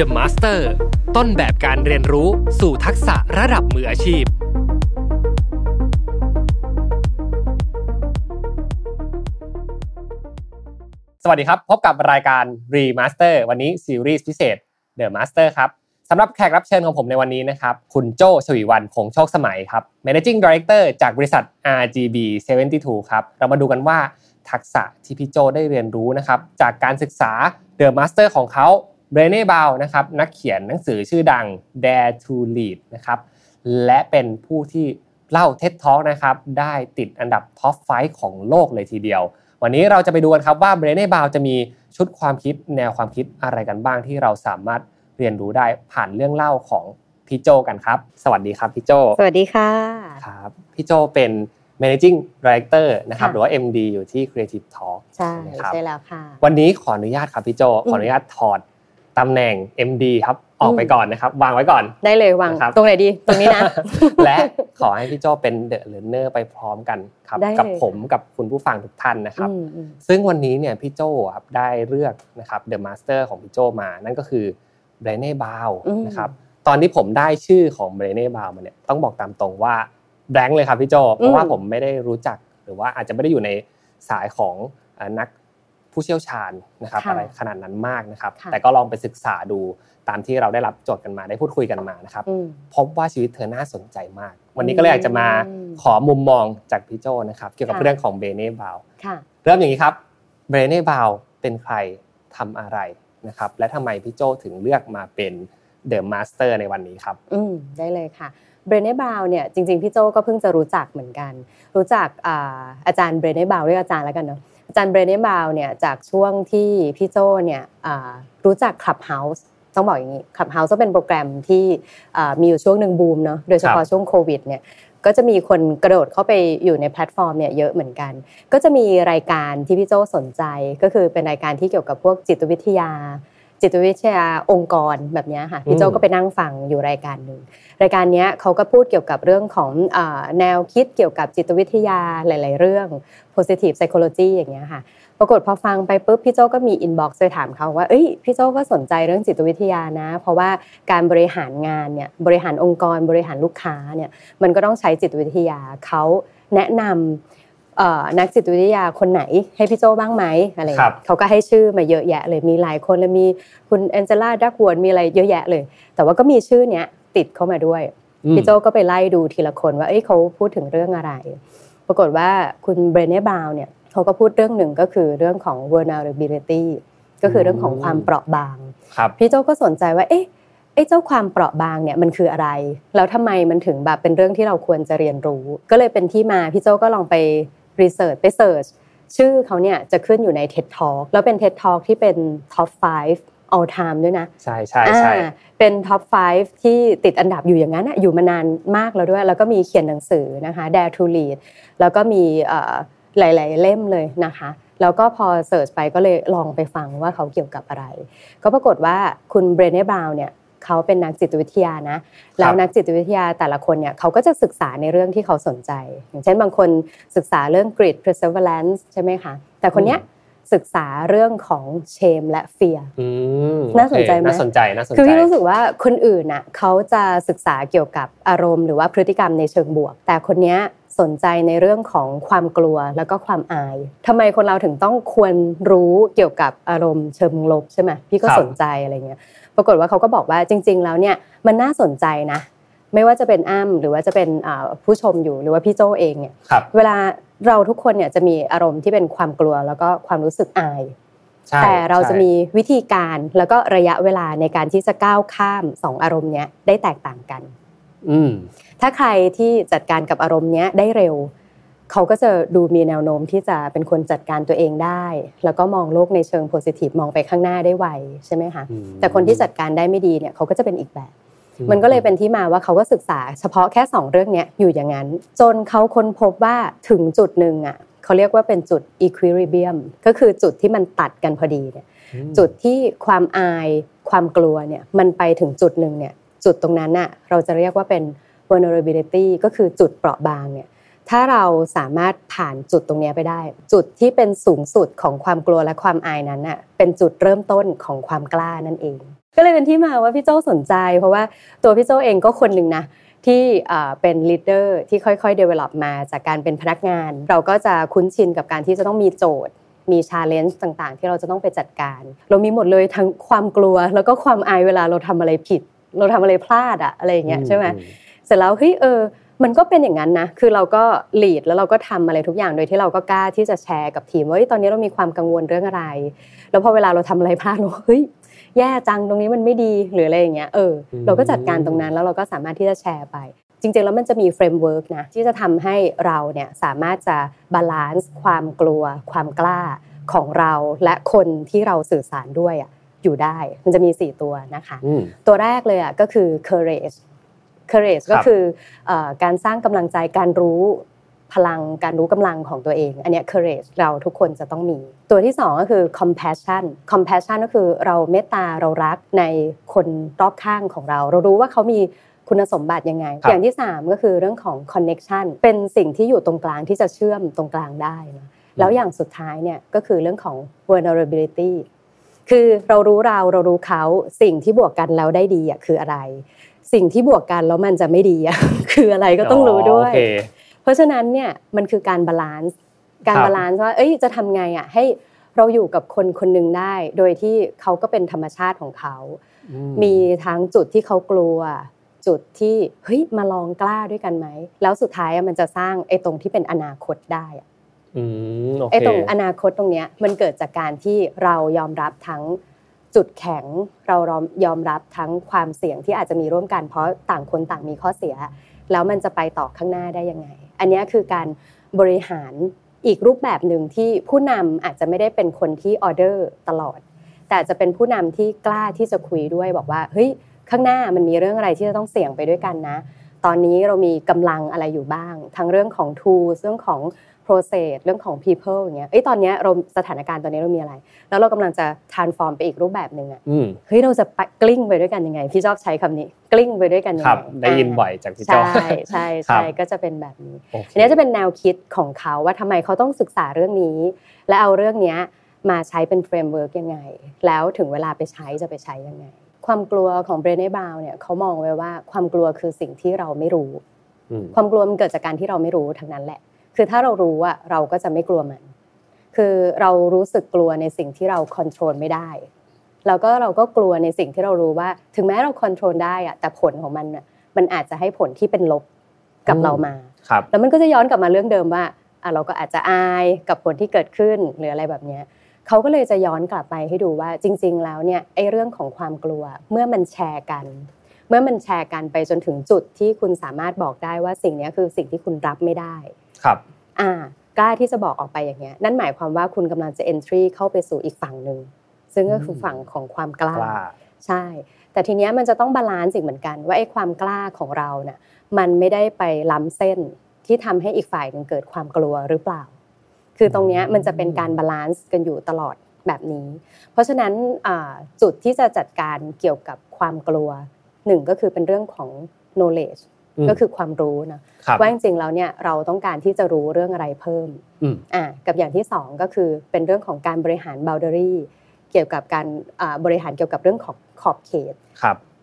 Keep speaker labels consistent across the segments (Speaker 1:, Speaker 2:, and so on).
Speaker 1: The Master ต้นแบบการเรียนรู้สู่ทักษะระดับมืออาชีพ
Speaker 2: สวัสดีครับ พบกับรายการ Remaster วันนี้ซีรีส์พิเศษ The Master ครับสำหรับแขกรับเชิญของผมในวันนี้นะครับ คุณโจชวีวันคงโชคสมัยครับ Managing Director จากบริษัท RGB 72 ครับ เรามาดูกันว่าทักษะที่พี่โจได้เรียนรู้นะครับ จากการศึกษา The Master ของเขา Brené Brown นะครับนักเขียนหนังสือชื่อดัง Dare to Lead นะครับและเป็นผู้ที่เล่า TED Talk นะครับได้ติดอันดับ top five ของโลกเลยทีเดียว วันนี้เราจะไปดูกันครับว่า Brené Brown จะมีชุดความคิดแนวความคิดอะไรกันบ้างที่เราสามารถเรียนรู้ได้ผ่านเรื่องเล่าของพี่โจ้กันครับ สวัสดีครับพี่โจ้
Speaker 3: สวัสดีค่ะ
Speaker 2: ครับพี่โจ้เป็น managing director นะครับ
Speaker 3: ค่ะ
Speaker 2: หรือว่า MD อยู่ที่ Creative Talk
Speaker 3: ใช่
Speaker 2: ไหมครับ
Speaker 3: ใช่แล้วค่ะ
Speaker 2: วันนี้ขออนุญาตครับพี่โจ ขออนุญาตถอด ตำแหน่ง MD ครับออกไป
Speaker 3: อืม
Speaker 2: ก่อนนะครับ วางไว้ก่อน
Speaker 3: ได้เลยวาง
Speaker 2: นะครับ
Speaker 3: ตรงไหนดีตรงนี้นะ
Speaker 2: และขอให้พี่โจเป็น The Learner ไปพร้อมกันครับ
Speaker 3: ได้เลย
Speaker 2: กับผมกับคุณผู้ฟังทุกท่านนะครับ
Speaker 3: อืมอืม
Speaker 2: ซึ่งวันนี้เนี่ยพี่โจครับได้เลือกนะครับ The Master ของพี่โจมานั่นก็คือ b r e n e b a u
Speaker 3: อืม
Speaker 2: นะครับตอนที่ผมได้ชื่อของ b r e n e b a u มาเนี่ยต้องบอกตามตรงว่าแบงค์เลยครับพี่โจเพราะว่าผมไม่ได้รู้จักหรือว่าอาจจะไม่ได้อยู่ในสายของเอ่อนัก ผู้เชี่ยวชาญนะครับ
Speaker 3: ค่ะ
Speaker 2: อะไรขนาดนั้นมากนะครับ
Speaker 3: ค่ะ
Speaker 2: แต่ก็ลองไปศึกษาดูตามที่เราได้รับโจทย์กันมาได้พูดคุยกันมานะครับ
Speaker 3: อืม
Speaker 2: พบว่าชีวิตเธอน่าสนใจมาก วันนี้ก็เลยอยากจะมา
Speaker 3: อืม
Speaker 2: ขอมุมมองจากพี่โจนะครับ เกี่ยวกับ
Speaker 3: ค่ะ
Speaker 2: เรื่องของเบเน่บาว
Speaker 3: ค่ะ
Speaker 2: เริ่มอย่างนี้ครับเบรเน่บาวเป็นใครทำอะไรนะครับ และทำไมพี่โจถึงเลือกมาเป็นThe Master ในวันนี้ครับ
Speaker 3: อืมได้เลยค่ะ Brené Brown เนี่ยจริงๆพี่โจ้ก็เพิ่งจะรู้จักเหมือนกัน รู้จักอาอาจารย์ Brené Brown เรียกอาจารย์แล้วกันเนาะอา จารย์ Brené Brown เนี่ยจากช่วงที่พี่โจ้เนี่ยรู้จัก Clubhouse ต้องบอกอย่างนี้ Clubhouse ก็เป็นโปรแกรมที่มีอยู่ช่วงหนึ่งบูมเนาะโดยเฉพาะช่วงโควิดเนี่ยก็จะมีคนกระโดดเข้าไปอยู่ในแพลตฟอร์มเนี่ยเยอะเหมือนกัน ก็จะมีรายการที่พี่โจ้สนใจ ก็คือเป็นรายการที่เกี่ยวกับพวกจิตวิทยา จิตวิทยาองค์กรแบบเนี้ยค่ะพี่โจ
Speaker 2: อืม
Speaker 3: ก็ไปนั่งฟังอยู่รายการหนึ่งรายการเนี้ยเขาก็พูดเกี่ยวกับเรื่องของอาแนวคิดเกี่ยวกับจิตวิทยาหลาย ๆ เรื่อง positive psychology อย่างเงี้ยค่ะ ปรากฏพอฟังไปปุ๊บพี่โจก็มีอินบ็อกซ์ไปถามเขาว่าเอ้ยพี่โจก็สนใจเรื่องจิตวิทยานะ เพราะว่าการบริหารงานเนี่ยบริหารองค์กรบริหารลูกค้าเนี่ยมันก็ต้องใช้จิตวิทยาเขาแนะนำเอ่อ นักจิตวิทยาคนไหนให้พี่โจบ้างไหมอะไรอย่าง
Speaker 2: ครั
Speaker 3: เงี้
Speaker 2: บ
Speaker 3: ยเขาก็ให้ชื่อมาเยอะแยะเลยมีหลายคนเลยมีคุณแองเจล่าดักวอนมีอะไรเยอะแยะเลย แต่ว่าก็มีชื่อเนี้ยติดเข้ามาด้วย
Speaker 2: อืม
Speaker 3: พี่โจก็ไปไล่ดูทีละคนว่าเอ้ยเขาพูดถึงเรื่องอะไร ปรากฏว่าคุณเบรเน่บาวเนี่ยเขาก็พูดเรื่องหนึ่งก็คือเรื่องของ vulnerability ก็คือเรื่องของความเปราะบาง
Speaker 2: ครับ
Speaker 3: พี่โจก็สนใจว่าเอ๊ะไอ้เจ้าความเปราะบางเนี่ยมันคืออะไร แล้วทำไมมันถึงแบบเป็นเรื่องที่เราควรจะเรียนรู้ ก็เลยเป็นที่มาพี่โจ้ก็ลองไป research ไป search ชื่อเขาเนี่ยจะขึ้นอยู่ใน TED Talk แล้วเป็น TED Talk ที่เป็น top 5 all time ด้วยนะ
Speaker 2: ใช่ใช่ใช่
Speaker 3: อ่าเป็น top 5ที่ติดอันดับอยู่อย่างนั้นอะอยู่มานานมากแล้วด้วย แล้วก็มีเขียนหนังสือนะคะ Dare to Lead แล้วก็มีเอ่อหลาย ๆ เล่มเลยนะคะ แล้วก็พอ search ไปก็เลยลองไปฟังว่าเขาเกี่ยวกับอะไร ก็ปรากฏว่าคุณ Brené Brown เนี่ย เขาเป็นนักจิตวิทยานะแล้วนักจิตวิทยาแต่ละคนเนี่ยเขาก็จะศึกษาในเรื่องที่เขาสนใจ อย่างเช่นบางคนศึกษาเรื่อง grit perseverance ใช่ไหมคะแต่คนเนี้ยศึกษาเรื่องของ shame และ fear
Speaker 2: อืม
Speaker 3: น่าสนใจไหม
Speaker 2: โอเคน่าสนใจน่าสนใจ
Speaker 3: คือพี่รู้สึกว่าคนอื่นน่ะเขาจะศึกษาเกี่ยวกับอารมณ์หรือว่าพฤติกรรมในเชิงบวก แต่คนเนี้ยสนใจในเรื่องของความกลัวแล้วก็ความอายทำไมคนเราถึงต้องควรรู้เกี่ยวกับอารมณ์เชิงลบใช่ไหมพี่ก็
Speaker 2: ครับ
Speaker 3: สนใจอะไรเงี้ย ปรากฏว่าเขาก็บอกว่าจริง ๆ แล้วเนี่ยมันน่าสนใจนะไม่ว่าจะเป็นอ้ำหรือว่าจะเป็นอ่าผู้ชมอยู่หรือว่าพี่โจเองเนี่ย
Speaker 2: ครับ
Speaker 3: เวลาเราทุกคนเนี่ยจะมีอารมณ์ที่เป็นความกลัวแล้วก็ความรู้สึกอาย
Speaker 2: ใช่
Speaker 3: แต่เราจะ
Speaker 2: ใช่
Speaker 3: มีวิธีการแล้วก็ระยะเวลาในการที่จะก้าวข้ามสองอารมณ์เนี้ยได้แตกต่างกัน
Speaker 2: อืม
Speaker 3: ถ้าใครที่จัดการกับอารมณ์เนี้ยได้เร็ว เขาก็จะดูมีแนวโน้มที่จะเป็นคนจัดการตัวเองได้ แล้วก็มองโลกในเชิงโพสิทีฟมองไปข้างหน้าได้ไวใช่ไหมคะ
Speaker 2: อืม
Speaker 3: แต่คนที่จัดการได้ไม่ดีเนี่ยเขาก็จะเป็นอีกแบบ มันก็เลยเป็นที่มาว่าเขาก็ศึกษาเฉพาะแค่สองเรื่องเนี้ยอยู่อย่างนั้น จนเขาค้นพบว่าถึงจุดหนึ่งอะเขาเรียกว่าเป็นจุด equilibrium ก็คือจุดที่มันตัดกันพอดีเนี่ย
Speaker 2: อืม
Speaker 3: จุดที่ความอายความกลัวเนี่ยมันไปถึงจุดหนึ่งเนี่ยจุดตรงนั้นน่ะเราจะเรียกว่าเป็น vulnerability ก็คือจุดเปราะบางเนี่ย ถ้าเราสามารถผ่านจุดตรงเนี้ยไปได้ จุดที่เป็นสูงสุดของความกลัวและความอายนั้นน่ะเป็นจุดเริ่มต้นของความกล้านั่นเอง ก็เลยเป็นที่มาว่าพี่โจ้สนใจ เพราะว่าตัวพี่โจ้เองก็คนหนึ่งนะที่เป็น leader ที่ค่อยๆ develop มาจากการเป็นพนักงาน เราก็จะคุ้นชินกับการที่จะต้องมีโจทย์ มี challenge ต่างๆ ที่เราจะต้องไปจัดการ เรามีหมดเลยทั้งความกลัว แล้วก็ความอายเวลาเราทำอะไรผิด เราทำอะไรพลาดอะอะไรอย่างเงี้ยใช่ไหมเสร็จแล้วเฮ้ยเออ มันก็เป็นอย่างนั้นนะ คือเราก็ lead แล้วเราก็ทำอะไรทุกอย่างโดยที่เราก็กล้าที่จะแชร์กับทีมว่าตอนนี้เรามีความกังวลเรื่องอะไร แล้วพอเวลาเราทำอะไรพลาดเราเฮ้ยแย่จังตรงนี้มันไม่ดีหรืออะไรอย่างเงี้ยเออเราก็จัดการตรงนั้นแล้วเราก็สามารถที่จะแชร์ไปจริงๆ แล้วมันจะมี framework นะที่จะทำให้เราเนี่ยสามารถจะ balance ความกลัว ความกล้าของเราและคนที่เราสื่อสารด้วยอะอยู่ได้มันจะมี 4 ตัวนะคะ ตัวแรกเลยอะก็คือ courage courage ก็คือการสร้างกำลังใจการรู้พลังการรู้กำลังของตัวเอง อันนี้ courage เราทุกคนจะต้องมี ตัวที่ 2 ก็คือ compassion compassion ก็คือเราเมตตาเรารักในคนรอบข้างของเรา เรารู้ว่าเขามีคุณสมบัติยังไง อย่างที่ 3 ก็คือเรื่องของ connection เป็นสิ่งที่อยู่ตรงกลางที่จะเชื่อมตรงกลางได้นะแล้วอย่างสุดท้ายเนี่ยก็คือเรื่องของ vulnerability คือเรารู้เราเรารู้เขาสิ่งที่บวกกันแล้วได้ดีอะคืออะไร สิ่งที่บวกกันแล้วมันจะไม่ดีอะคืออะไรก็ต้องรู้ด้วย เพราะฉะนั้นเนี่ยมันคือการ balance การ balance ว่าเอ้ยจะทำไงอะให้เราอยู่กับคนคนหนึ่งได้ โดยที่เขาก็เป็นธรรมชาติของเขา มีทั้งจุดที่เขากลัว จุดที่เฮ้ยมาลองกล้าด้วยกันไหม แล้วสุดท้ายมันจะสร้างไอ้ตรงที่เป็นอนาคตได้ไอ้ตรงอนาคตตรงเนี้ยมันเกิดจากการที่เรายอมรับทั้ง จุดแข็งเรายอมรับทั้งความเสี่ยงที่อาจจะมีร่วมกันเพราะต่างคนต่างมีข้อเสีย แล้วมันจะไปต่อข้างหน้าได้ยังไง อันนี้คือการบริหารอีกรูปแบบหนึ่งที่ผู้นำอาจจะไม่ได้เป็นคนที่ออเดอร์ตลอด แต่จะเป็นผู้นำที่กล้าที่จะคุยด้วยบอกว่าเฮ้ยข้างหน้ามันมีเรื่องอะไรที่จะต้องเสี่ยงไปด้วยกันนะ ตอนนี้เรามีกำลังอะไรอยู่บ้าง ทั้งเรื่องของ tools เรื่องของ process เรื่องของ people อย่างเงี้ยเอ้ยตอนนี้เราสถานการณ์ตอนนี้เรามีอะไร แล้วเรากำลังจะ transform ไปอีกรูปแบบหนึ่งอะเฮ้ยเราจะกลิ้งไปด้วยกันยังไงพี่ชอบใช้คำนี้กลิ้งไปด้วยกันยังไง
Speaker 2: ได้ยินบ่อยจากพี่
Speaker 3: โจ้ใช่ใช่ใช่ก็จะเป็นแบบนี้อันนี้จะเป็นแนวคิดของเขาว่าทำไมเขาต้องศึกษาเรื่องนี้ และเอาเรื่องนี้มาใช้เป็น framework ยังไง แล้วถึงเวลาไปใช้จะไปใช้ยังไง ความกลัวของ Brené Brown เนี่ยเขามองไว้ว่าความกลัวคือสิ่งที่เราไม่รู้ ความกลัวมันเกิดจากการที่เราไม่รู้ทั้งนั้นแหละ คือถ้าเรารู้อะเราก็จะไม่กลัวมัน คือเรารู้สึกกลัวในสิ่งที่เราควบคุมไม่ได้ แล้วก็เราก็กลัวในสิ่งที่เรารู้ว่า ถึงแม้เราควบคุมได้อะแต่ผลของมันอะมันอาจจะให้ผลที่เป็นลบกับเรามาแล้วมันก็จะย้อนกลับมาเรื่องเดิมว่าอะเราก็อาจจะอายกับผลที่เกิดขึ้นหรืออะไรแบบเนี้ยเขาก็เลยจะย้อนกลับไปให้ดูว่าจริง ๆ แล้วเนี่ยไอ้เรื่องของความกลัวเมื่อมันแชร์กัน เมื่อมันแชร์กันไปจนถึงจุดที่คุณสามารถบอกได้ว่าสิ่งนี้คือสิ่งที่คุณรับไม่ได้
Speaker 2: ครับ
Speaker 3: อ่ากล้าที่จะบอกออกไปอย่างเงี้ยนั่นหมายความว่าคุณกำลังจะ entry เข้าไปสู่อีกฝั่งหนึ่งซึ่งก็คือฝั่งของความกล้าใช่ แต่ทีเนี้ยมันจะต้อง balancing เหมือนกัน ว่าไอ้ความกล้าของเราเนี่ยมันไม่ได้ไปล้ำเส้นที่ทำให้อีกฝ่ายหนึ่งเกิดความกลัวหรือเปล่า คือตรงนี้มันจะเป็นการ balance กันอยู่ตลอดแบบนี้ เพราะฉะนั้นจุดที่จะจัดการเกี่ยวกับความกลัวหนึ่งก็คือเป็นเรื่องของ knowledge ก็คือความรู้นะว่าจริงๆแล้วเนี่ยเราต้องการที่จะรู้เรื่องอะไรเพิ่มอ่ากับอย่างที่สองก็คือเป็นเรื่องของการบริหาร boundary เกี่ยวกับการบริหารเกี่ยวกับเรื่องของขอบเขต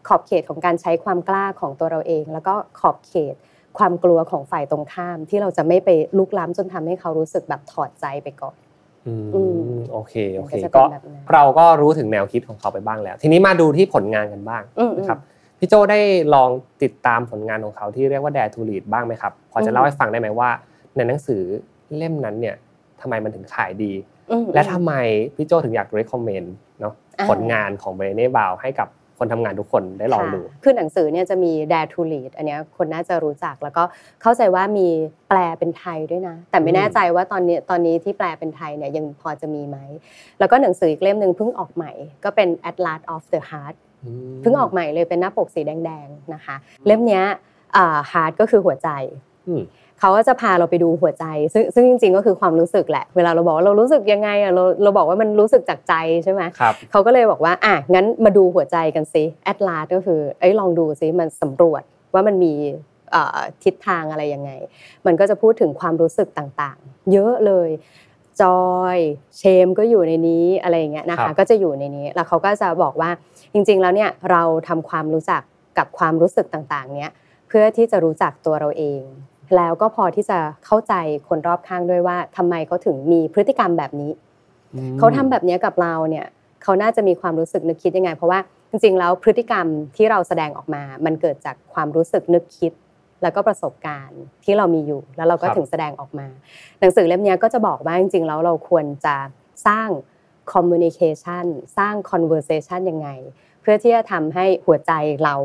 Speaker 3: ขอบเขตของการใช้ความกล้าของตัวเราเอง แล้วก็ขอบเขตความกลัวของฝ่ายตรงข้าม ที่เราจะไม่ไปลุกล้ำจนทำให้เขารู้สึกแบบถอดใจไปก่อน
Speaker 2: โอเคโอเคก็เราก็รู้ถึงแนวคิดของเขาไปบ้างแล้ว ทีนี้มาดูที่ผลงานกันบ้างนะครับ พี่โจได้ลองติดตามผลงานของเขาที่เรียกว่า Dare to Lead บ้างไหมครับพอจะเล่าให้ฟังได้ไหมว่า ในหนังสือเล่มนั้นเนี่ยทำไมมันถึงขายดี และทำไมพี่โจถึงอยาก recommend เนาะผลงานของเบรเน่บาวให้กับคนทำงานทุกคนได้ลองดู
Speaker 3: คือหนังสือเนี่ยจะมี Dare to Lead อันนี้คนน่าจะรู้จักแล้วก็เข้าใจว่ามีแปลเป็นไทยด้วยนะ แต่ไม่แน่ใจว่าตอนนี้ตอนนี้ที่แปลเป็นไทยเนี่ยยังพอจะมีไหม แล้วก็หนังสืออีกเล่มหนึ่งเพิ่งออกใหม่ ก็เป็น Atlas of the Heart เพิ่งออกใหม่เลยเป็นหน้าปกสีแดงๆนะคะ เล่มนี้ฮาร์ดก็คือหัวใจเขาก็จะพาเราไปดูหัวใจ ซึ่งซึ่งจริงๆก็คือความรู้สึกแหละเวลาเราบอกว่าเรารู้สึกยังไงอะเราเราบอกว่ามันรู้สึกจากใจใช่ไหม
Speaker 2: ครับ
Speaker 3: เขาก็เลยบอกว่าอะงั้นมาดูหัวใจกันซิแอดลาสก็คือเอ้ยลองดูซิมันสำรวจว่ามันมีทิศทางอะไรยังไง มันก็จะพูดถึงความรู้สึกต่างๆ เยอะเลย จอยเชมก็อยู่ในนี้อะไรอย่างเงี้ยนะคะก็จะอยู่ในนี้แล้วเขาก็จะบอกว่าจริง ๆ แล้วเนี่ยเราทำความรู้จักกับความรู้สึกต่างๆ เนี้ยเพื่อที่จะรู้จักตัวเราเอง แล้วก็พอที่จะเข้าใจคนรอบข้างด้วยว่าทำไมเขาถึงมีพฤติกรรมแบบนี้เขาทำแบบนี้กับเราเนี่ยเขาน่าจะมีความรู้สึกนึกคิดยังไง เพราะว่าจริง ๆ แล้วพฤติกรรมที่เราแสดงออกมา มันเกิดจากความรู้สึกนึกคิด แล้วก็ประสบการณ์ที่เรามีอยู่ แล้วเราก็ถึงแสดงออกมา หนังสือเล่มนี้ก็จะบอกว่าจริงๆแล้วเราควรจะสร้าง communication สร้าง conversation ยังไง เพื่อที่จะทำให้หัวใจเรา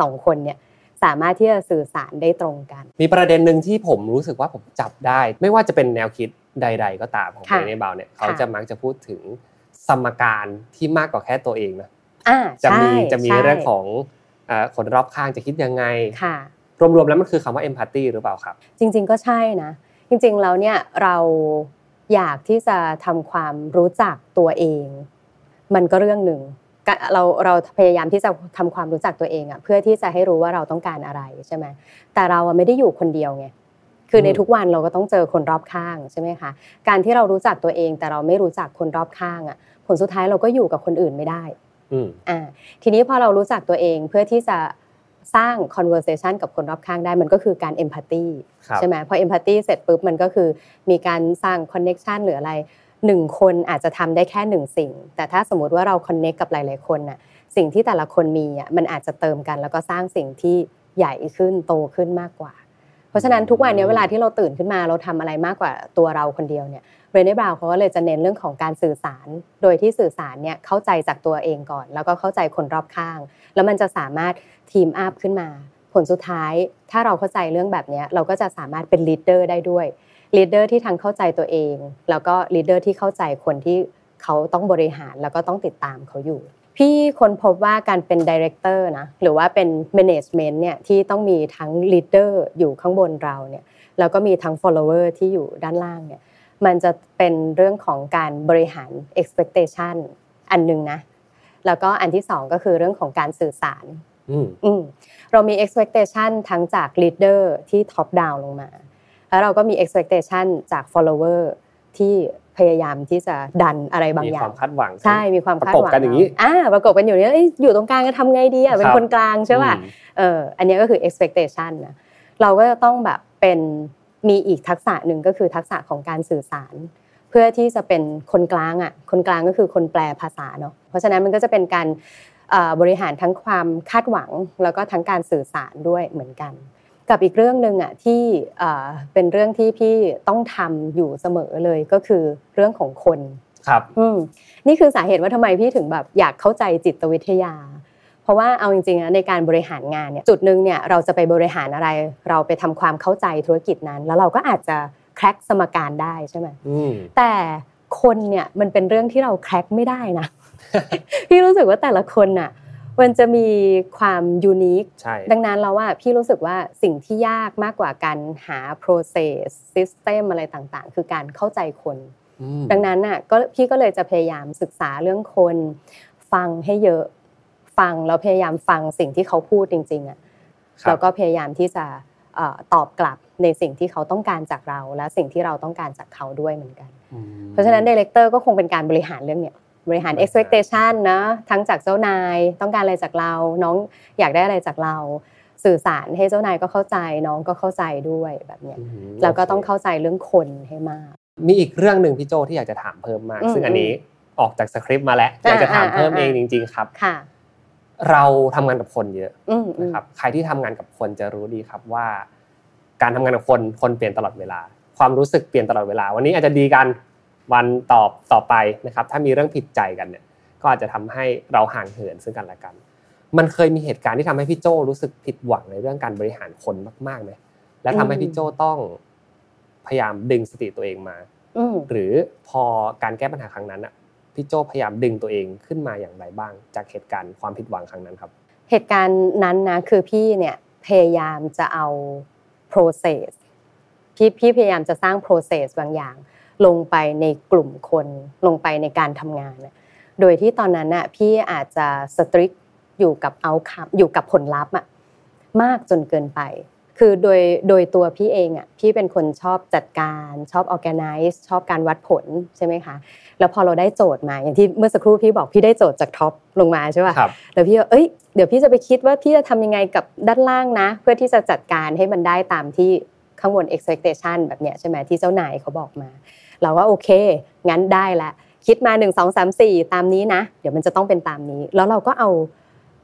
Speaker 3: สองคนเนี่ยสามารถที่จะสื่อสารได้ตรงกัน
Speaker 2: มีประเด็นหนึ่งที่ผมรู้สึกว่าผมจับได้ ไม่ว่าจะเป็นแนวคิดใด ๆ ก็ตามของเบเนเบลเนี่ยเขาจะมักจะพูดถึงสมการที่มากกว่าแค่ตัวเองนะจะมีจะมีเรื่องของคนรอบข้างจะคิดยังไง รวมๆแล้วมันคือคำว่าเอมพัตตีหรือเปล่าครับ
Speaker 3: จริง ๆ ก็ใช่นะ จริงๆแล้วเนี่ยเราอยากที่จะทำความรู้จักตัวเอง มันก็เรื่องหนึ่งเราเราพยายามที่จะทำความรู้จักตัวเองอะเพื่อที่จะให้รู้ว่าเราต้องการอะไรใช่ไหมแต่เราไม่ได้อยู่คนเดียวไงคือในทุกวันเราก็ต้องเจอคนรอบข้างใช่ไหมคะการที่เรารู้จักตัวเองแต่เราไม่รู้จักคนรอบข้างอะผลสุดท้ายเราก็อยู่กับคนอื่นไม่ได้อ่าทีนี้พอเรารู้จักตัวเองเพื่อที่จะ สร้าง conversation กับคนรอบข้างได้มันก็คือการ empathy ใช่ไหมพอ empathy เสร็จปุ๊บมันก็คือมีการสร้าง connection หรืออะไรหนึ่งคนอาจจะทำได้แค่หนึ่งสิ่ง แต่ถ้าสมมติว่าเรา connect กับหลาย ๆ คนน่ะสิ่งที่แต่ละคนมีอะมันอาจจะเติมกันแล้วก็สร้างสิ่งที่ใหญ่ขึ้นโตขึ้นมากกว่า เพราะฉะนั้นทุกวันนี้เวลาที่เราตื่นขึ้นมาเราทำอะไรมากกว่าตัวเราคนเดียวเนี่ย Brené Brown เขาก็เลยจะเน้นเรื่องของการสื่อสาร โดยที่สื่อสารเนี่ยเข้าใจจากตัวเองก่อน แล้วก็เข้าใจคนรอบข้าง แล้วมันจะสามารถ team up ขึ้นมา ผลสุดท้ายถ้าเราเข้าใจเรื่องแบบนี้เราก็จะสามารถเป็น leader ได้ด้วย leader ที่ทั้งเข้าใจตัวเอง แล้วก็ leader ที่เข้าใจคนที่เขาต้องบริหารแล้วก็ต้องติดตามเขาอยู่พี่ค้นพบว่าการเป็น director นะหรือว่าเป็นmanagement เนี่ยที่ต้องมีทั้ง leader อยู่ข้างบนเราเนี่ยแล้วก็มีทั้ง follower ที่อยู่ด้านล่างเนี่ย มันจะเป็นเรื่องของการบริหาร expectation อันหนึ่งนะ แล้วก็อันที่สองก็คือเรื่องของการสื่อสารเรามี expectation ทั้งจาก leader ที่ top down ลงมา แล้วเราก็มี expectation จาก follower ที่พยายามที่จะดันอะไรบางอย่าง
Speaker 2: มีความคาดหวัง
Speaker 3: ใช่มีความคาดหวัง
Speaker 2: กันอย่างนี้
Speaker 3: อ่าประกบกันอยู่นี้อยู่ตรงกลางจะทำไงดีอะเป็นคนกลางใช่ป่ะเอออันนี้ก็คือ expectation นะเราก็จะต้องแบบเป็น มีอีกทักษะหนึ่งก็คือทักษะของการสื่อสาร เพื่อที่จะเป็นคนกลางอะคนกลางก็คือคนแปลภาษาเนาะเพราะฉะนั้นมันก็จะเป็นการบริหารทั้งความคาดหวัง แล้วก็ทั้งการสื่อสารด้วยเหมือนกัน กับอีกเรื่องหนึ่งอะที่เป็นเรื่องที่พี่ต้องทำอยู่เสมอเลยก็คือเรื่องของคน
Speaker 2: ครับ
Speaker 3: นี่คือสาเหตุว่าทำไมพี่ถึงแบบอยากเข้าใจจิตวิทยา เพราะว่าเอาจริงๆนะในการบริหารงานเนี่ยจุดหนึ่งเนี่ยเราจะไปบริหารอะไร เราไปทำความเข้าใจธุรกิจนั้น แล้วเราก็อาจจะแคร็กสมการได้ใช่ไหมแต่คนเนี่ยมันเป็นเรื่องที่เราแคร็กไม่ได้นะพี่รู้สึกว่าแต่ละคนน่ะมันจะมีความยูนิคดังนั้นเราว่าพี่รู้สึกว่าสิ่งที่ยากมากกว่าการหา process system อะไรต่างๆ คือการเข้าใจคน ดังนั้นน่ะก็พี่ก็เลยจะพยายามศึกษาเรื่องคน ฟังให้เยอะ ฟังแล้วพยายามฟังสิ่งที่เขาพูดจริงๆอะแล้วก็พยายามที่จะตอบกลับในสิ่งที่เขาต้องการจากเรา และสิ่งที่เราต้องการจากเขาด้วยเหมือนกัน เพราะฉะนั้นดีเลกเตอร์ก็คงเป็นการบริหารเรื่องเนี้ยบริหาร expectation นะทั้งจากเจ้านายต้องการอะไรจากเรา น้องอยากได้อะไรจากเรา สื่อสารให้เจ้านายก็เข้าใจน้องก็เข้าใจด้วยแบบเนี้ยแล้วก็ต้องเข้าใจเรื่องคนให้มาก
Speaker 2: มีอีกเรื่องหนึ่งพี่โจที่อยากจะถามเพิ่มมาก ซึ่งอันนี้ออกจากสคริปต์มาแล้วอยากจะถามเพิ่มเองจริง ๆ ครับ
Speaker 3: ค่ะ
Speaker 2: เราทำงานกับคนเยอะนะครับใครที่ทำงานกับคนจะรู้ดีครับว่า การทำงานกับคนคนเปลี่ยนตลอดเวลา ความรู้สึกเปลี่ยนตลอดเวลา วันนี้อาจจะดีกันวันตอบต่อไปนะครับ ถ้ามีเรื่องผิดใจกันเนี่ย ก็อาจจะทำให้เราห่างเหินซึ่งกันและกัน มันเคยมีเหตุการณ์ที่ทำให้พี่โจรู้สึกผิดหวังในเรื่องการบริหารคนมากๆเลยและทำให้พี่โจต้องพยายามดึงสติตัวเองมาหรือพอการแก้ปัญหาครั้งนั้นอะ พี่โจพยายามดึงตัวเองขึ้นมาอย่างไรบ้าง จากเหตุการณ์ความผิดหวังครั้งนั้นครับ
Speaker 3: เหตุการณ์นั้นนะคือพี่เนี่ยพยายามจะเอา process พี่พี่พยายามจะสร้าง process บางอย่าง ลงไปในกลุ่มคนลงไปในการทำงาน โดยที่ตอนนั้นน่ะพี่อาจจะสตริกอยู่กับเอาคัอยู่กับผลลัพธ์อะมากจนเกินไป คือโดยโดยตัวพี่เองอะพี่เป็นคนชอบจัดการชอบ organize ชอบการวัดผลใช่ไหมคะแล้วพอเราได้โจทย์มาอย่างที่เมื่อสักครู่พี่บอกพี่ได้โจทย์จากท็อปลงมาใช่ป่ะ
Speaker 2: ครับ
Speaker 3: แล้วพี่ก็เอ้ยเดี๋ยวพี่จะไปคิดว่าพี่จะทำยังไงกับด้านล่างนะ เพื่อที่จะจัดการให้มันได้ตามที่ข้างบน expectation แบบเนี้ยใช่ไหมที่เจ้านายเขาบอกมา เราก็โอเค งั้นได้ละคิดมา 1 2 3 4 ตามนี้นะ เดี๋ยวมันจะต้องเป็นตามนี้ แล้วเราก็เอา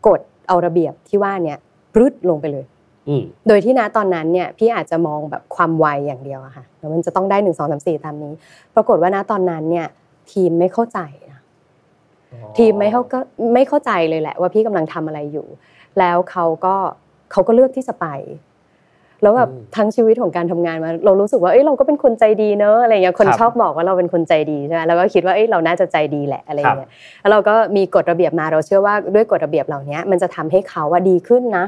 Speaker 3: กฎเอาระเบียบที่ว่าเนี่ยปรึดลงไปเลย
Speaker 2: อืม
Speaker 3: โดยที่นะตอนนั้นเนี่ยพี่อาจจะมองแบบความไวอย่างเดียวอะค่ะแล้วมันจะต้องได้หนึ่งสองสามสี่ตามนี้ ปรากฏว่านะตอนนั้นเนี่ย ทีมไม่เข้าใจนะทีมไม่เขาก็ไม่เข้าใจเลยแหละ ว่าพี่กำลังทำอะไรอยู่ แล้วเขาก็เขาก็เลือกที่จะไป แล้วแบบทั้งชีวิตของการทำงานมา เรารู้สึกว่าเอ้ยเราก็เป็นคนใจดีเนอะอะไรเงี้ยคนชอบบอกว่าเราเป็นคนใจดีใช่ไหมแล้วก็คิดว่าเอ้ยเราน่าจะใจดีแหละอะไรเงี้ยแล้วเราก็มีกฎระเบียบมาเราเชื่อว่าด้วยกฎระเบียบเหล่านี้มันจะทำให้เขาว่าดีขึ้นนะ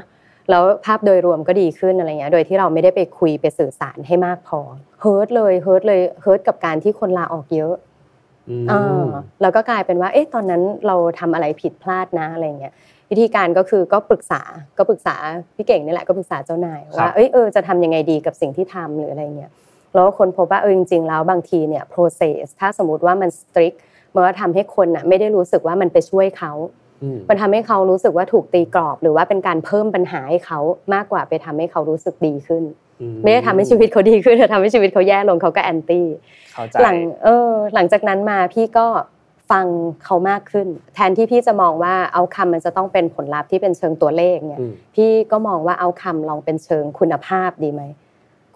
Speaker 3: แล้วภาพโดยรวมก็ดีขึ้นอะไรเงี้ยโดยที่เราไม่ได้ไปคุยไปสื่อสารให้มากพอเฮิร์ตเลยเฮิร์ตเลยเฮิร์ตกับการที่คนลาออกเยอะ
Speaker 2: อืม
Speaker 3: อ่าแล้วก็กลายเป็นว่า เอ๊ะตอนนั้นเราทำอะไรผิดพลาดนะอะไรเงี้ยวิธีการก็คือก็ปรึกษาก็ปรึกษาพี่เก่งนี่แหละก็ปรึกษาเจ้านายว่าเอ้ยเออจะทำยังไงดีกับสิ่งที่ทำหรืออะไรเงี้ยแล้วก็คนพบว่าเออจริงๆแล้วบางทีเนี่ย process ถ้าสมมติว่ามัน strict มันก็ทำให้คนน่ะไม่ได้รู้สึกว่ามันไปช่วยเขา
Speaker 2: อื ม
Speaker 3: มันทำให้เขารู้สึกว่าถูกตีกรอบ หรือว่าเป็นการเพิ่มปัญหาให้เขามากกว่าไปทำให้เขารู้สึกดีขึ้น ไม่ได้ทำให้ชีวิตเขาดีขึ้นแต่ทำให้ชีวิตเขาแย่ลงเขาก็แอนตี้
Speaker 2: เข้าใจ
Speaker 3: หลังเออ หลังจากนั้นมาพี่ก็ฟังเขามากขึ้น แทนที่พี่จะมองว่าเอาคำมันจะต้องเป็นผลลัพธ์ที่เป็นเชิงตัวเลขเนี่ย
Speaker 2: อืม
Speaker 3: พี่ก็มองว่าเอาคำลองเป็นเชิงคุณภาพดีไหม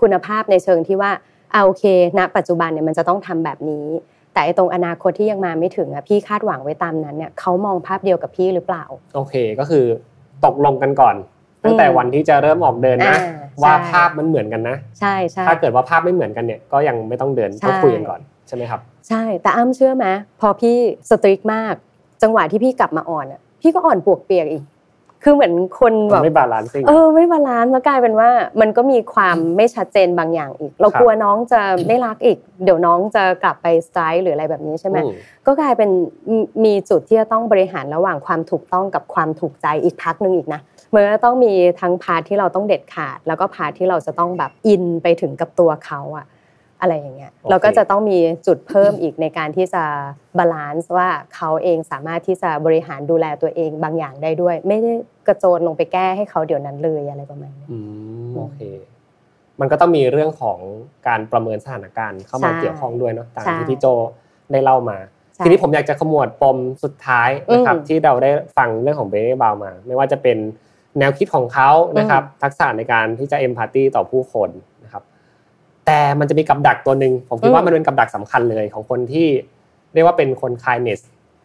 Speaker 3: คุณภาพในเชิงที่ว่าเอาโอเคณปัจจุบันเนี่ยมันจะต้องทำแบบนี้ แต่ไอ้ตรงอนาคตที่ยังมาไม่ถึงอะพี่คาดหวังไว้ตามนั้นเนี่ยเขามองภาพเดียวกับพี่หรือเปล่า
Speaker 2: โอเคก็คือตกลงกันก่อน ตั้งแต่วันที่จะเริ่มออกเดินนะ
Speaker 3: อ่า
Speaker 2: ว่า
Speaker 3: ใช่
Speaker 2: ภาพมันเหมือนกันนะ
Speaker 3: ใช่ใช่
Speaker 2: ถ้าเกิดว่าภาพไม่เหมือนกันเนี่ยก็ยังไม่ต้องเดิน
Speaker 3: ใช่
Speaker 2: ต้องคุยกันก่อนใช่ไหมครับ
Speaker 3: ใช่แต่อ้ำเชื่อไหมพอพี่ strict มาก จังหวะที่พี่กลับมาอ่อนอะพี่ก็อ่อนปวกเปียกอีก คือเหมือนคนแบบ
Speaker 2: ไม่ balancing
Speaker 3: เออไม่ balance แล้วกลายเป็นว่ามันก็มีความไม่ชัดเจนบางอย่างอีก เรา
Speaker 2: ครับ
Speaker 3: กลัวน้องจะไม่รักอีก เดี๋ยวน้องจะกลับไป strike หรืออะไรแบบนี้ใช่ไหม
Speaker 2: อืม
Speaker 3: ก็กลายเป็นมีมีจุดที่จะต้องบริหารระหว่างความถูกต้องกับความถูกใจอีกพักหนึ่งอีกนะมันก็ต้องมีทั้ง part ที่เราต้องเด็ดขาด แล้วก็ part ที่เราจะต้องแบบอินไปถึงกับตัวเขาอะ อะไรอย่างเงี้ย
Speaker 2: โอเค
Speaker 3: เราก็จะต้องมีจุดเพิ่มอีกในการที่จะ balance ว่าเขาเองสามารถที่จะบริหารดูแลตัวเองบางอย่างได้ด้วย ไม่ได้กระโจนลงไปแก้ให้เขาเดี๋ยวนั้นเลยอะไรประมาณนี้
Speaker 2: อืมโอเค มันก็ต้องมีเรื่องของการประเมินสถานการณ์เข้ามา
Speaker 3: ใช่
Speaker 2: เกี่ยวข้องด้วยเนาะตาม
Speaker 3: ใช่
Speaker 2: ที่พี่โจได้เล่ามา
Speaker 3: ใช่
Speaker 2: ทีนี้ผมอยากจะขมวดปมสุดท้ายนะครับ
Speaker 3: อืม
Speaker 2: ที่เราได้ฟังเรื่องของ Brené Brown มา ไม่ว่าจะเป็นแนวคิดของเขานะครับทักษะในการที่จะเอมพัตตีต่อผู้คนนะครับ แต่มันจะมีกับดักตัวหนึ่งผมคิดว่ามันเป็นกับดักสำคัญเลยของคนที่เรียกว่าเป็นคน kindness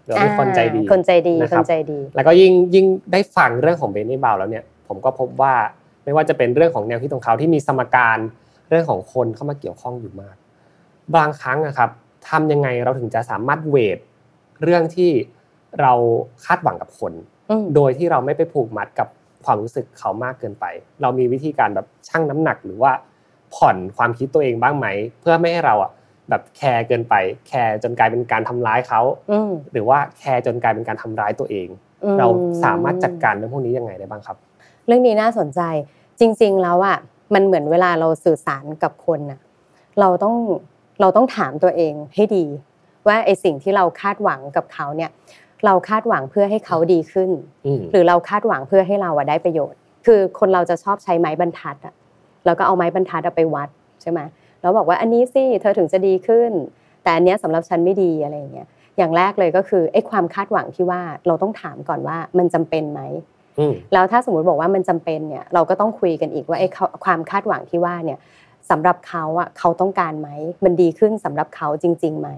Speaker 2: หรือว่าเป็นคนใจดี
Speaker 3: อ่าคนใจดี
Speaker 2: นะ
Speaker 3: ค
Speaker 2: ครับ
Speaker 3: นใจดี
Speaker 2: แล้วก็ยิ่งยิ่งได้ฟังเรื่องของเบนนี่บาวแล้วเนี่ยผมก็พบว่าไม่ว่าจะเป็นเรื่องของแนวคิดของเขาที่มีสมการเรื่องของคนเข้ามาเกี่ยวข้องอยู่มาก บางครั้งนะครับทำยังไงเราถึงจะสามารถเวทเรื่องที่เราคาดหวังกับคน
Speaker 3: อืม
Speaker 2: โดยที่เราไม่ไปผูกมัดกับความรู้สึกเขามากเกินไป เรามีวิธีการแบบชั่งน้ำหนักหรือว่า ผ่อนความคิดตัวเองบ้างไหม เพื่อไม่ให้เราอะแบบแคร์เกินไปแคร์จนกลายเป็นการทำร้ายเขา
Speaker 3: อืม
Speaker 2: หรือว่าแคร์จนกลายเป็นการทำร้ายตัวเอง
Speaker 3: อืม
Speaker 2: เราสามารถจัดการเรื่องพวกนี้ยังไงได้บ้างครับ
Speaker 3: เรื่องนี้น่าสนใจจริง ๆ แล้วอะมันเหมือนเวลาเราสื่อสารกับคนน่ะเราต้องเราต้องถามตัวเองให้ดี ว่าไอสิ่งที่เราคาดหวังกับเขาเนี่ย เราคาดหวังเพื่อให้เขาดีขึ้น
Speaker 2: อืม
Speaker 3: หรือเราคาดหวังเพื่อให้เราอะได้ประโยชน์ คือคนเราจะชอบใช้ไม้บรรทัดอะ แล้วก็เอาไม้บรรทัดอะไปวัดใช่ไหมแล้วบอกว่าอันนี้สิเธอถึงจะดีขึ้น แต่อันเนี้ยสำหรับฉันไม่ดีอะไรอย่างเงี้ยอย่างแรกเลยก็คือไอ้ความคาดหวังที่ว่าเราต้องถามก่อนว่ามันจำเป็นไหม
Speaker 2: อืม
Speaker 3: แล้วถ้าสมมติบอกว่ามันจำเป็นเนี่ยเราก็ต้องคุยกันอีกว่าไอ้เขาความคาดหวังที่ว่าเนี่ยสำหรับเขาอะเขาต้องการไหมมันดีขึ้นสำหรับเขาจริงๆไหม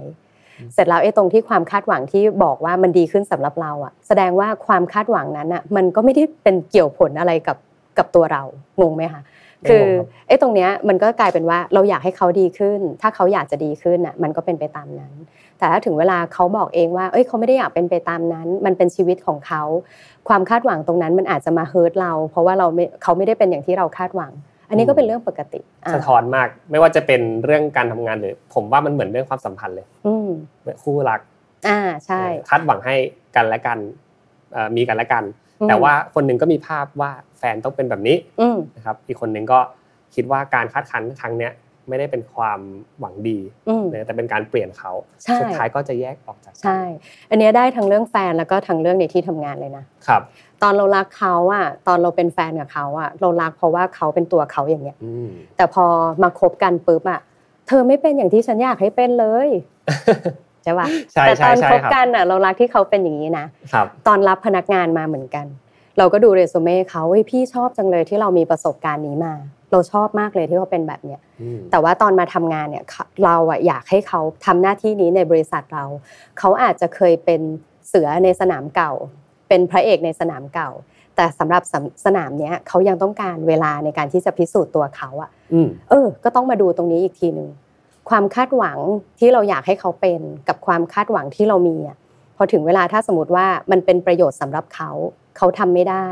Speaker 3: เสร็จแล้วไอ้ตรงที่ความคาดหวังที่บอกว่ามันดีขึ้นสำหรับเราอะ แสดงว่าความคาดหวังนั้นอะมันก็ไม่ได้เป็นเกี่ยวผลอะไรกับกับตัวเรางงไหมคะ
Speaker 2: ไม่งง ครับ
Speaker 3: คือไอ้ตรงเนี้ยมันก็กลายเป็นว่าเราอยากให้เขาดีขึ้น ถ้าเขาอยากจะดีขึ้นอะมันก็เป็นไปตามนั้น แต่ถ้าถึงเวลาเขาบอกเองว่า เอ้ยเขาไม่ได้อยากเป็นไปตามนั้น มันเป็นชีวิตของเขา ความคาดหวังตรงนั้นมันอาจจะมาเฮิร์ตเรา เพราะว่าเราไม่เขาไม่ได้เป็นอย่างที่เราคาดหวัง อันนี้ก็เป็นเรื่องปกติอะ
Speaker 2: สะท้อนมาก ไม่ว่าจะเป็นเรื่องการทำงานหรือผมว่ามันเหมือนเรื่องความสัมพันธ์เลย
Speaker 3: อืม
Speaker 2: คู่รัก
Speaker 3: อ่าใช่
Speaker 2: คาดหวังให้กันและกันเอ่อมีกันและกัน แต่ว่าคนหนึ่งก็มีภาพว่าแฟนต้องเป็นแบบนี้
Speaker 3: อืม
Speaker 2: นะครับอีกคนหนึ่งก็คิดว่าการคัดค้านครั้งเนี้ยไม่ได้เป็นความหวังดี
Speaker 3: อืม
Speaker 2: นะแต่เป็นการเปลี่ยนเขา
Speaker 3: ใช่
Speaker 2: สุดท้ายก็จะแยกออกจากกัน
Speaker 3: ใช่ อันเนี้ยได้ทั้งเรื่องแฟนแล้วก็ทั้งเรื่องในที่ทำงานเลยนะ
Speaker 2: ครับ
Speaker 3: ตอนเรารักเขาอะตอนเราเป็นแฟนกับเขาอะเรารักเพราะว่าเขาเป็นตัวเขาอย่างเงี้ย
Speaker 2: อืม
Speaker 3: แต่พอมาคบกันปุ๊บอะเธอไม่เป็นอย่างที่ฉันอยากให้เป็นเลย ใช่ปะ
Speaker 2: ใช่
Speaker 3: แต่ต
Speaker 2: ใช่
Speaker 3: อน
Speaker 2: ใช่
Speaker 3: คบ
Speaker 2: ครับ
Speaker 3: กันอะเรารักที่เขาเป็นอย่างนี้นะ
Speaker 2: ครับ
Speaker 3: ตอนรับพนักงานมาเหมือนกัน เราก็ดูเรซูเม่เขาเฮ้ยพี่ชอบจังเลยที่เรามีประสบการณ์นี้มา เราชอบมากเลยที่เขาเป็นแบบเนี้ย
Speaker 2: อืม
Speaker 3: แต่ว่าตอนมาทำงานเนี่ยเขาเราอะอยากให้เขาทำหน้าที่นี้ในบริษัทเรา เขาอาจจะเคยเป็นเสือในสนามเก่า เป็นพระเอกในสนามเก่า แต่สำหรับสนามเนี้ยเขายังต้องการเวลาในการที่จะพิสูจน์ตัวเขาอะ
Speaker 2: อืม
Speaker 3: เออ ก็ต้องมาดูตรงนี้อีกทีหนึ่ง ความคาดหวังที่เราอยากให้เขาเป็นกับความคาดหวังที่เรามีอะพอถึงเวลาถ้าสมมติว่ามันเป็นประโยชน์สำหรับเขาเขาทำไม่ได้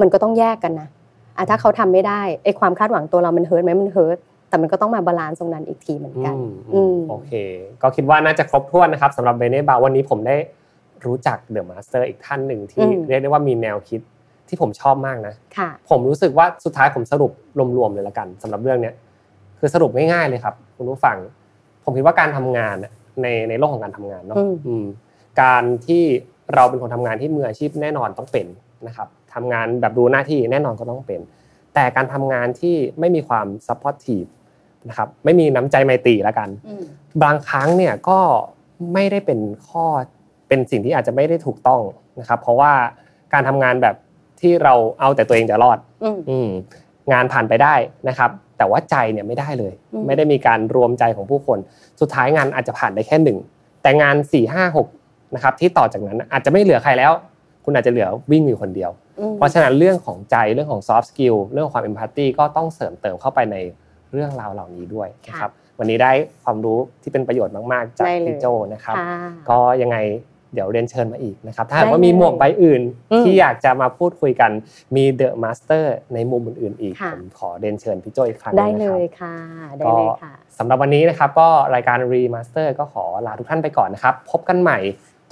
Speaker 3: มันก็ต้องแยกกันนะอะถ้าเขาทำไม่ได้ไอ้ความคาดหวังตัวเรามัน hurt ไหมมัน hurt แต่มันก็ต้องมา balance ตรงนั้นอีกทีเหมือนกัน
Speaker 2: อืม
Speaker 3: อืม
Speaker 2: โอเค ก็คิดว่าน่าจะครบถ้วนนะครับสำหรับ Brené Brown วันนี้ผมได้รู้จัก The Master อีกท่านหนึ่งที่
Speaker 3: อืม
Speaker 2: เรียกได้ว่ามีแนวคิดที่ผมชอบมากนะ
Speaker 3: ค่ะ
Speaker 2: ผมรู้สึกว่าสุดท้ายผมสรุปรวมๆเลยละกันสำหรับเรื่องเนี้ยคือสรุปง่ายๆเลยครับ คุณผู้ฟัง ผมคิดว่าการทำงานน่ะในในโลกของการทำงานเนาะ
Speaker 3: อืม
Speaker 2: อืมการที่เราเป็นคนทำงานที่มืออาชีพแน่นอนต้องเป็นนะครับทำงานแบบรู้หน้าที่แน่นอนก็ต้องเป็น แต่การทำงานที่ไม่มีความ supportiveนะครับไม่มีน้ำใจไมตรีละกัน
Speaker 3: อืม
Speaker 2: บางครั้งเนี่ยก็ไม่ได้เป็นข้อเป็นสิ่งที่อาจจะไม่ได้ถูกต้องนะครับ เพราะว่าการทำงานแบบที่เราเอาแต่ตัวเองจะรอด
Speaker 3: อืม
Speaker 2: อืมงานผ่านไปได้นะครับ แต่ว่าใจเนี่ยไม่ได้เลย
Speaker 3: อืม
Speaker 2: ไม่ได้มีการรวมใจของผู้คน สุดท้ายงานอาจจะผ่านได้แค่หนึ่งแต่งาน4ี่ห้าหกนะครับที่ต่อจากนั้นอาจจะไม่เหลือใครแล้ว คุณอาจจะเหลือวิ่งอยู่คนเดียว
Speaker 3: อืม
Speaker 2: เพราะฉะนั้นเรื่องของใจเรื่องของ soft skill เรื่องของความ empathy ก็ต้องเสริมเติมเข้าไปในเรื่องราวเหล่านี้ด้วยนะครับวันนี้ได้ความรู้ที่เป็นประโยชน์มาก ๆ จาก
Speaker 3: ได้เลย
Speaker 2: พี่โจนะครับ
Speaker 3: ค่ะ
Speaker 2: ก็ยังไง เดี๋ยวเรียนเชิญมาอีกนะครับถ้าหาก
Speaker 3: ได้
Speaker 2: ว่ามี
Speaker 3: เลย
Speaker 2: หมวกใบอื่น
Speaker 3: อืม
Speaker 2: ที่อยากจะมาพูดคุยกันมี The Master ในมุมอื่นๆอีก
Speaker 3: ค่ะ
Speaker 2: ผมขอเรียนเชิญพี่โจอีกครั้งห
Speaker 3: ได้
Speaker 2: นึ่ง
Speaker 3: เล
Speaker 2: นะครับ
Speaker 3: ยค่ะได้เลยค่ะ
Speaker 2: สำหรับวันนี้นะครับก็รายการ Remaster ก็ขอลาทุกท่านไปก่อนนะครับพบกันใหม่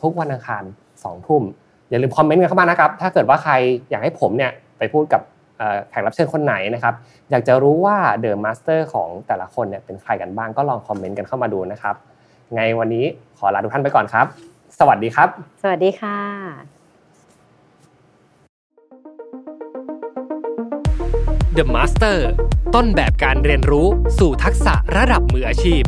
Speaker 2: ทุกวันอังคาร2ทุ่มอย่าลืมคอมเมนต์กันเข้ามานะครับถ้าเกิดว่าใครอยากให้ผมเนี่ยไปพูดกับเอ่อแขกรับเชิญคนไหนนะครับอยากจะรู้ว่า The Master ของแต่ละคนเนี่ยเป็นใครกันบ้างก็ลองคอมเมนต์กันเข้ามาดูนะครับไงวันนี้ขอลาทุกท่านไปก่อนครับ สวัสดีครับ
Speaker 3: สวัสดีค่ะ
Speaker 1: The Master ต้นแบบการเรียนรู้สู่ทักษะระดับมืออาชีพ